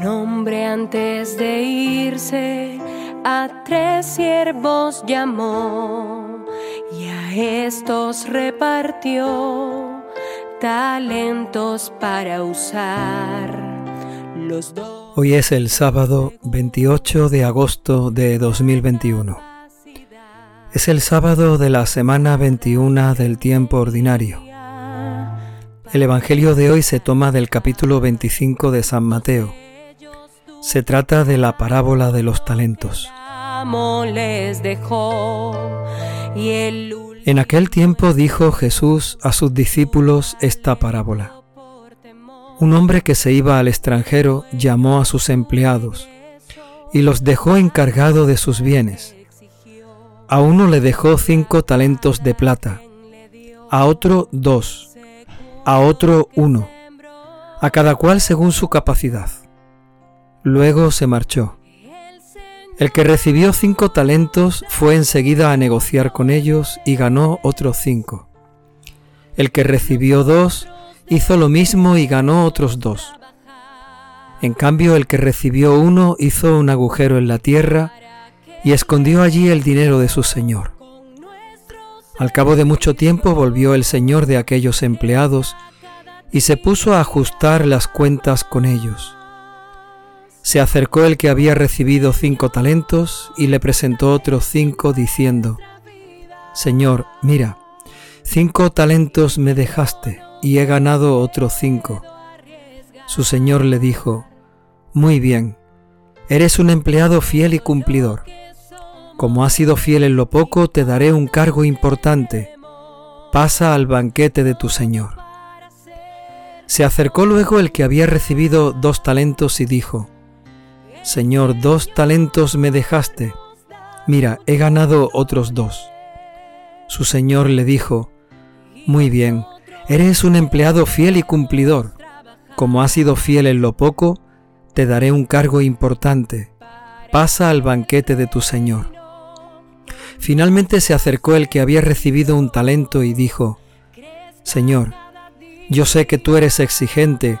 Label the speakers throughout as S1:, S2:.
S1: Un hombre antes de irse a tres siervos llamó y a estos repartió talentos para usar. Los dos
S2: Hoy es el sábado 28 de agosto de 2021. Es el sábado de la semana 21 del tiempo ordinario. El Evangelio de hoy se toma del capítulo 25 de San Mateo. Se trata de la parábola de los talentos. En aquel tiempo dijo Jesús a sus discípulos esta parábola. Un hombre que se iba al extranjero llamó a sus empleados y los dejó encargado de sus bienes. A uno le dejó cinco talentos de plata, a otro dos, a otro uno, a cada cual según su capacidad. Luego se marchó. El que recibió cinco talentos fue enseguida a negociar con ellos y ganó otros cinco. El que recibió dos hizo lo mismo y ganó otros dos. En cambio, el que recibió uno hizo un agujero en la tierra y escondió allí el dinero de su señor. Al cabo de mucho tiempo volvió el señor de aquellos empleados y se puso a ajustar las cuentas con ellos. Se acercó el que había recibido cinco talentos y le presentó otros cinco diciendo, Señor, mira, cinco talentos me dejaste y he ganado otros cinco. Su señor le dijo, Muy bien, eres un empleado fiel y cumplidor. Como has sido fiel en lo poco, te daré un cargo importante. Pasa al banquete de tu señor. Se acercó luego el que había recibido dos talentos y dijo, Señor, dos talentos me dejaste. Mira, he ganado otros dos. Su señor le dijo, Muy bien, eres un empleado fiel y cumplidor. Como has sido fiel en lo poco, te daré un cargo importante. Pasa al banquete de tu señor. Finalmente se acercó el que había recibido un talento y dijo, Señor, yo sé que tú eres exigente,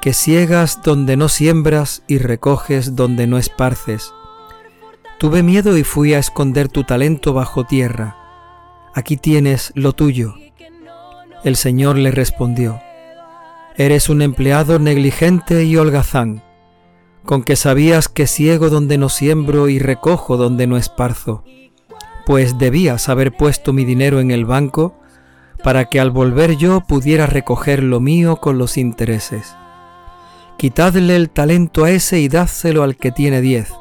S2: que ciegas donde no siembras y recoges donde no esparces. Tuve miedo y fui a esconder tu talento bajo tierra. Aquí tienes lo tuyo. El Señor le respondió, Eres un empleado negligente y holgazán, con que sabías que ciego donde no siembro y recojo donde no esparzo pues debías haber puesto mi dinero en el banco para que al volver yo pudiera recoger lo mío con los intereses. Quitadle el talento a ese y dádselo al que tiene diez,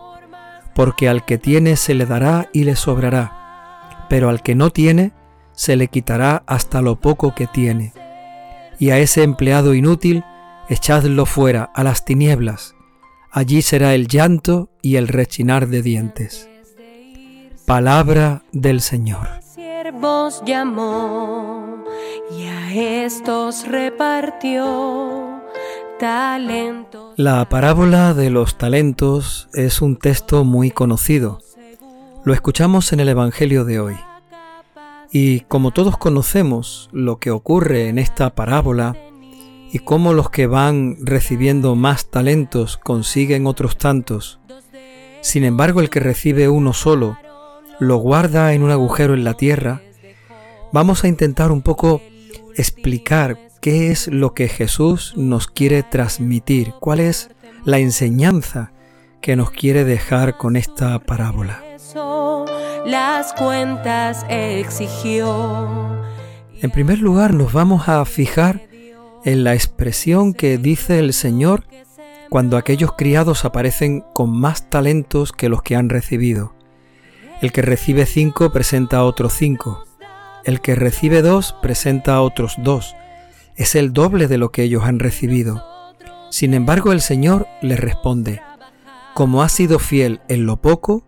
S2: porque al que tiene se le dará y le sobrará, pero al que no tiene se le quitará hasta lo poco que tiene. Y a ese empleado inútil echadlo fuera a las tinieblas, allí será el llanto y el rechinar de dientes. Palabra del Señor.
S1: Siervos llamó y a estos repartió
S2: La parábola de los talentos es un texto muy conocido. Lo escuchamos en el Evangelio de hoy. Y como todos conocemos lo que ocurre en esta parábola y cómo los que van recibiendo más talentos consiguen otros tantos, sin embargo el que recibe uno solo lo guarda en un agujero en la tierra, vamos a intentar un poco explicar qué es lo que Jesús nos quiere transmitir, cuál es la enseñanza que nos quiere dejar con esta parábola.
S1: Las cuentas exigió.
S2: En primer lugar, nos vamos a fijar en la expresión que dice el Señor cuando aquellos criados aparecen con más talentos que los que han recibido. El que recibe cinco presenta a otros cinco. El que recibe dos presenta a otros dos. Es el doble de lo que ellos han recibido. Sin embargo, el Señor les responde, como has sido fiel en lo poco,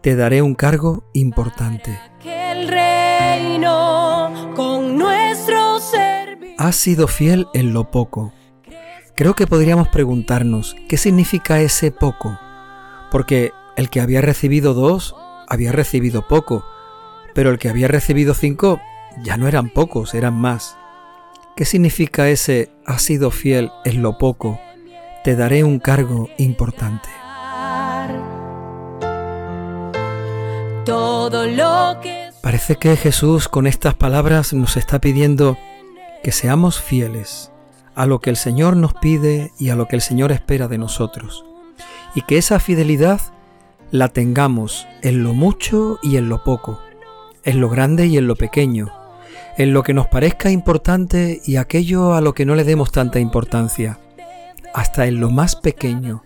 S2: te daré un cargo importante. Has sido fiel en lo poco. Creo que podríamos preguntarnos, ¿qué significa ese poco? Porque el que había recibido dos había recibido poco, pero el que había recibido cinco ya no eran pocos, eran más. ¿Qué significa ese has sido fiel en lo poco? te daré un cargo importante.
S1: Todo lo que
S2: Parece que Jesús con estas palabras nos está pidiendo que seamos fieles a lo que el Señor nos pide y a lo que el Señor espera de nosotros. Y que esa fidelidad la tengamos en lo mucho y en lo poco, en lo grande y en lo pequeño, en lo que nos parezca importante y aquello a lo que no le demos tanta importancia, hasta en lo más pequeño,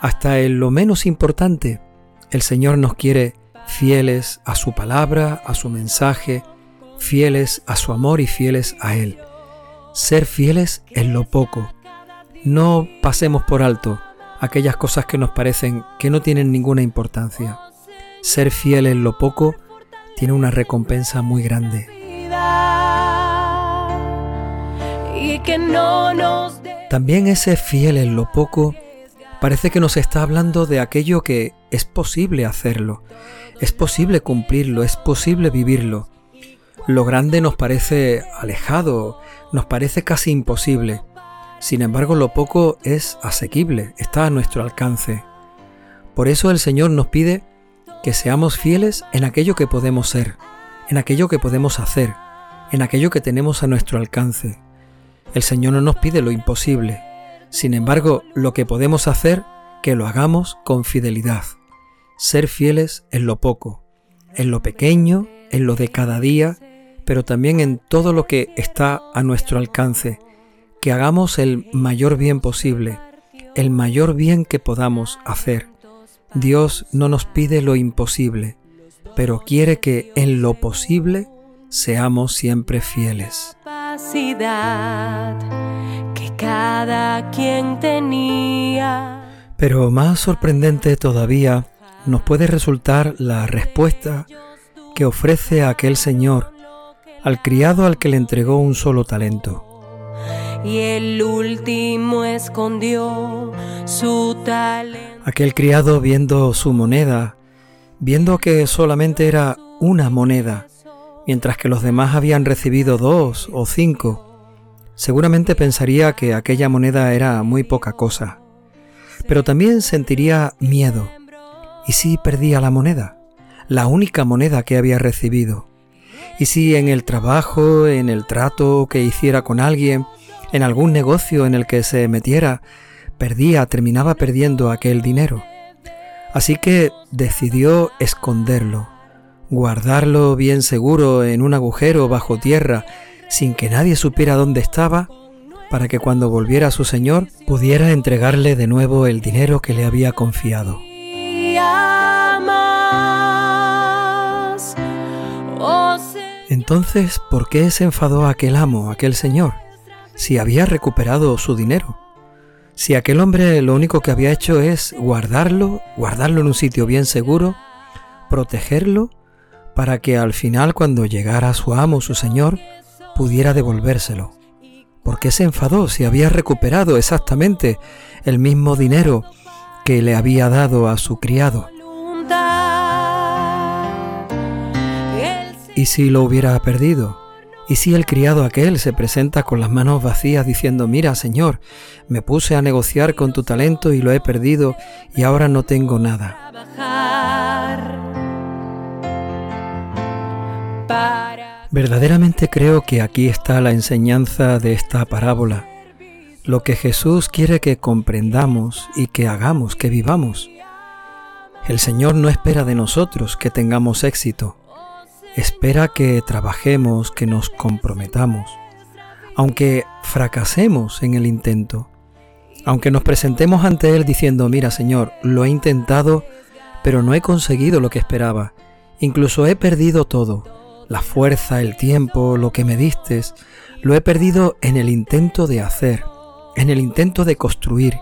S2: hasta en lo menos importante, el Señor nos quiere fieles a su palabra, a su mensaje, fieles a su amor y fieles a Él. Ser fieles en lo poco. No pasemos por alto aquellas cosas que nos parecen que no tienen ninguna importancia. Ser fiel en lo poco tiene una recompensa muy grande.
S1: Y que no nos
S2: También ese fiel en lo poco parece que nos está hablando de aquello que es posible hacerlo, es posible cumplirlo, es posible vivirlo. Lo grande nos parece alejado, nos parece casi imposible. Sin embargo, lo poco es asequible, está a nuestro alcance. Por eso el Señor nos pide que seamos fieles en aquello que podemos ser, en aquello que podemos hacer, en aquello que tenemos a nuestro alcance. El Señor no nos pide lo imposible. Sin embargo, lo que podemos hacer, que lo hagamos con fidelidad. Ser fieles en lo poco, en lo pequeño, en lo de cada día, pero también en todo lo que está a nuestro alcance. Que hagamos el mayor bien posible, el mayor bien que podamos hacer. Dios no nos pide lo imposible, pero quiere que en lo posible seamos siempre fieles.
S1: capacidad que cada quien tenía.
S2: Pero más sorprendente todavía nos puede resultar la respuesta que ofrece aquel Señor al criado al que le entregó un solo talento.
S1: Y el último escondió su talento.
S2: Aquel criado viendo su moneda, viendo que solamente era una moneda, mientras que los demás habían recibido dos o cinco, seguramente pensaría que aquella moneda era muy poca cosa. Pero también sentiría miedo. ¿Y si perdía la moneda? La única moneda que había recibido. ¿Y si en el trabajo, en el trato que hiciera con alguien, en algún negocio en el que se metiera, perdía, terminaba perdiendo aquel dinero? Así que decidió esconderlo, guardarlo bien seguro en un agujero bajo tierra, sin que nadie supiera dónde estaba, para que cuando volviera su señor pudiera entregarle de nuevo el dinero que le había confiado. Entonces, ¿por qué se enfadó aquel amo, aquel señor, si había recuperado su dinero? Si aquel hombre lo único que había hecho es guardarlo, guardarlo en un sitio bien seguro, protegerlo, para que al final cuando llegara su amo, su señor, pudiera devolvérselo. ¿Por qué se enfadó si había recuperado exactamente el mismo dinero que le había dado a su criado? ¿Y si lo hubiera perdido? ¿Y si el criado aquel se presenta con las manos vacías diciendo, mira, Señor, me puse a negociar con tu talento y lo he perdido y ahora no tengo nada? Verdaderamente creo que aquí está la enseñanza de esta parábola, lo que Jesús quiere que comprendamos y que hagamos, que vivamos. El Señor no espera de nosotros que tengamos éxito, espera que trabajemos, que nos comprometamos, aunque fracasemos en el intento, aunque nos presentemos ante Él diciendo, mira Señor, lo he intentado, pero no he conseguido lo que esperaba, incluso he perdido todo, la fuerza, el tiempo, lo que me distes, lo he perdido en el intento de hacer, en el intento de construir,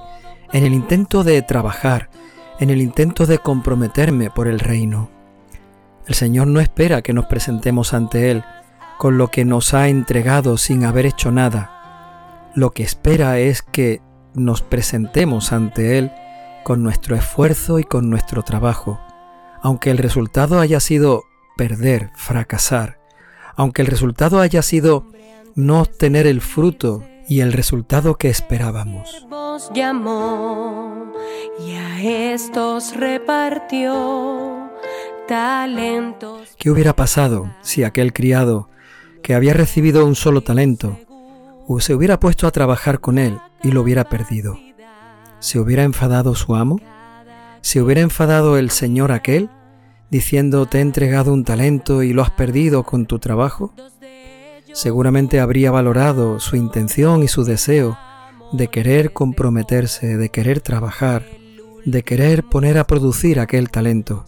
S2: en el intento de trabajar, en el intento de comprometerme por el reino. El Señor no espera que nos presentemos ante Él con lo que nos ha entregado sin haber hecho nada. Lo que espera es que nos presentemos ante Él con nuestro esfuerzo y con nuestro trabajo, aunque el resultado haya sido perder, fracasar, aunque el resultado haya sido no obtener el fruto y el resultado que esperábamos.
S1: llamó y a estos repartió talentos.
S2: ¿Qué hubiera pasado si aquel criado que había recibido un solo talento se hubiera puesto a trabajar con él y lo hubiera perdido? ¿Se hubiera enfadado su amo? ¿Se hubiera enfadado el señor aquel diciendo te he entregado un talento y lo has perdido con tu trabajo? Seguramente habría valorado su intención y su deseo de querer comprometerse, de querer trabajar, de querer poner a producir aquel talento.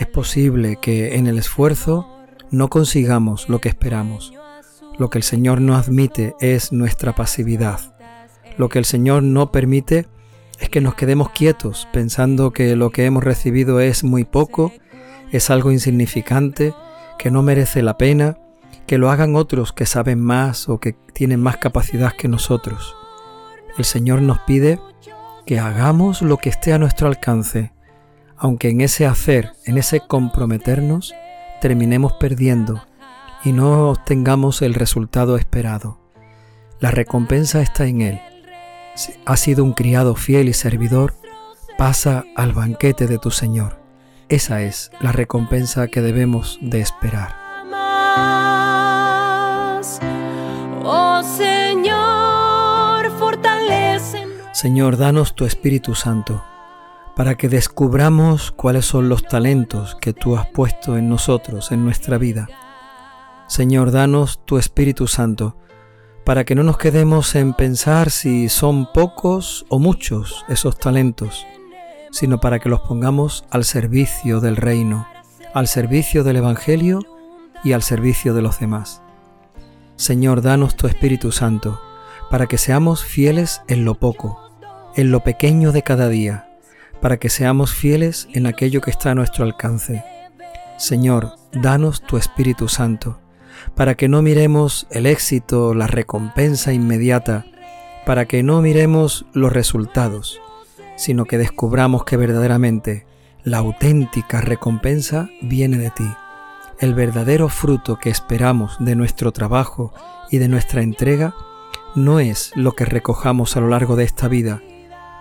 S2: Es posible que en el esfuerzo no consigamos lo que esperamos. Lo que el Señor no admite es nuestra pasividad. Lo que el Señor no permite es que nos quedemos quietos pensando que lo que hemos recibido es muy poco, es algo insignificante, que no merece la pena, que lo hagan otros que saben más o que tienen más capacidad que nosotros. El Señor nos pide que hagamos lo que esté a nuestro alcance, aunque en ese hacer, en ese comprometernos, terminemos perdiendo y no obtengamos el resultado esperado. La recompensa está en Él. Si ha sido un criado fiel y servidor, pasa al banquete de tu Señor. Esa es la recompensa que debemos de esperar.
S1: Oh Señor,
S2: Señor, danos tu Espíritu Santo para que descubramos cuáles son los talentos que tú has puesto en nosotros, en nuestra vida. Señor, danos tu Espíritu Santo para que no nos quedemos en pensar si son pocos o muchos esos talentos, sino para que los pongamos al servicio del reino, al servicio del Evangelio y al servicio de los demás. Señor, danos tu Espíritu Santo, para que seamos fieles en lo poco, en lo pequeño de cada día, para que seamos fieles en aquello que está a nuestro alcance. Señor, danos tu Espíritu Santo, para que no miremos el éxito, la recompensa inmediata, para que no miremos los resultados, sino que descubramos que verdaderamente la auténtica recompensa viene de ti. El verdadero fruto que esperamos de nuestro trabajo y de nuestra entrega no es lo que recojamos a lo largo de esta vida,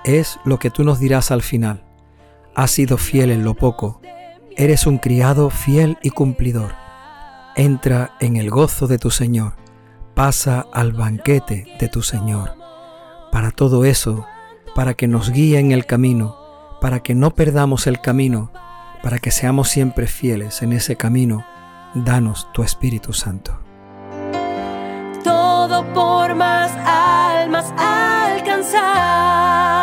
S2: es lo que tú nos dirás al final. Has sido fiel en lo poco, eres un criado fiel y cumplidor entra en el gozo de tu Señor, pasa al banquete de tu Señor. Para todo eso, para que nos guíe en el camino, para que no perdamos el camino, para que seamos siempre fieles en ese camino, danos tu Espíritu Santo.
S1: Todo por más almas alcanzar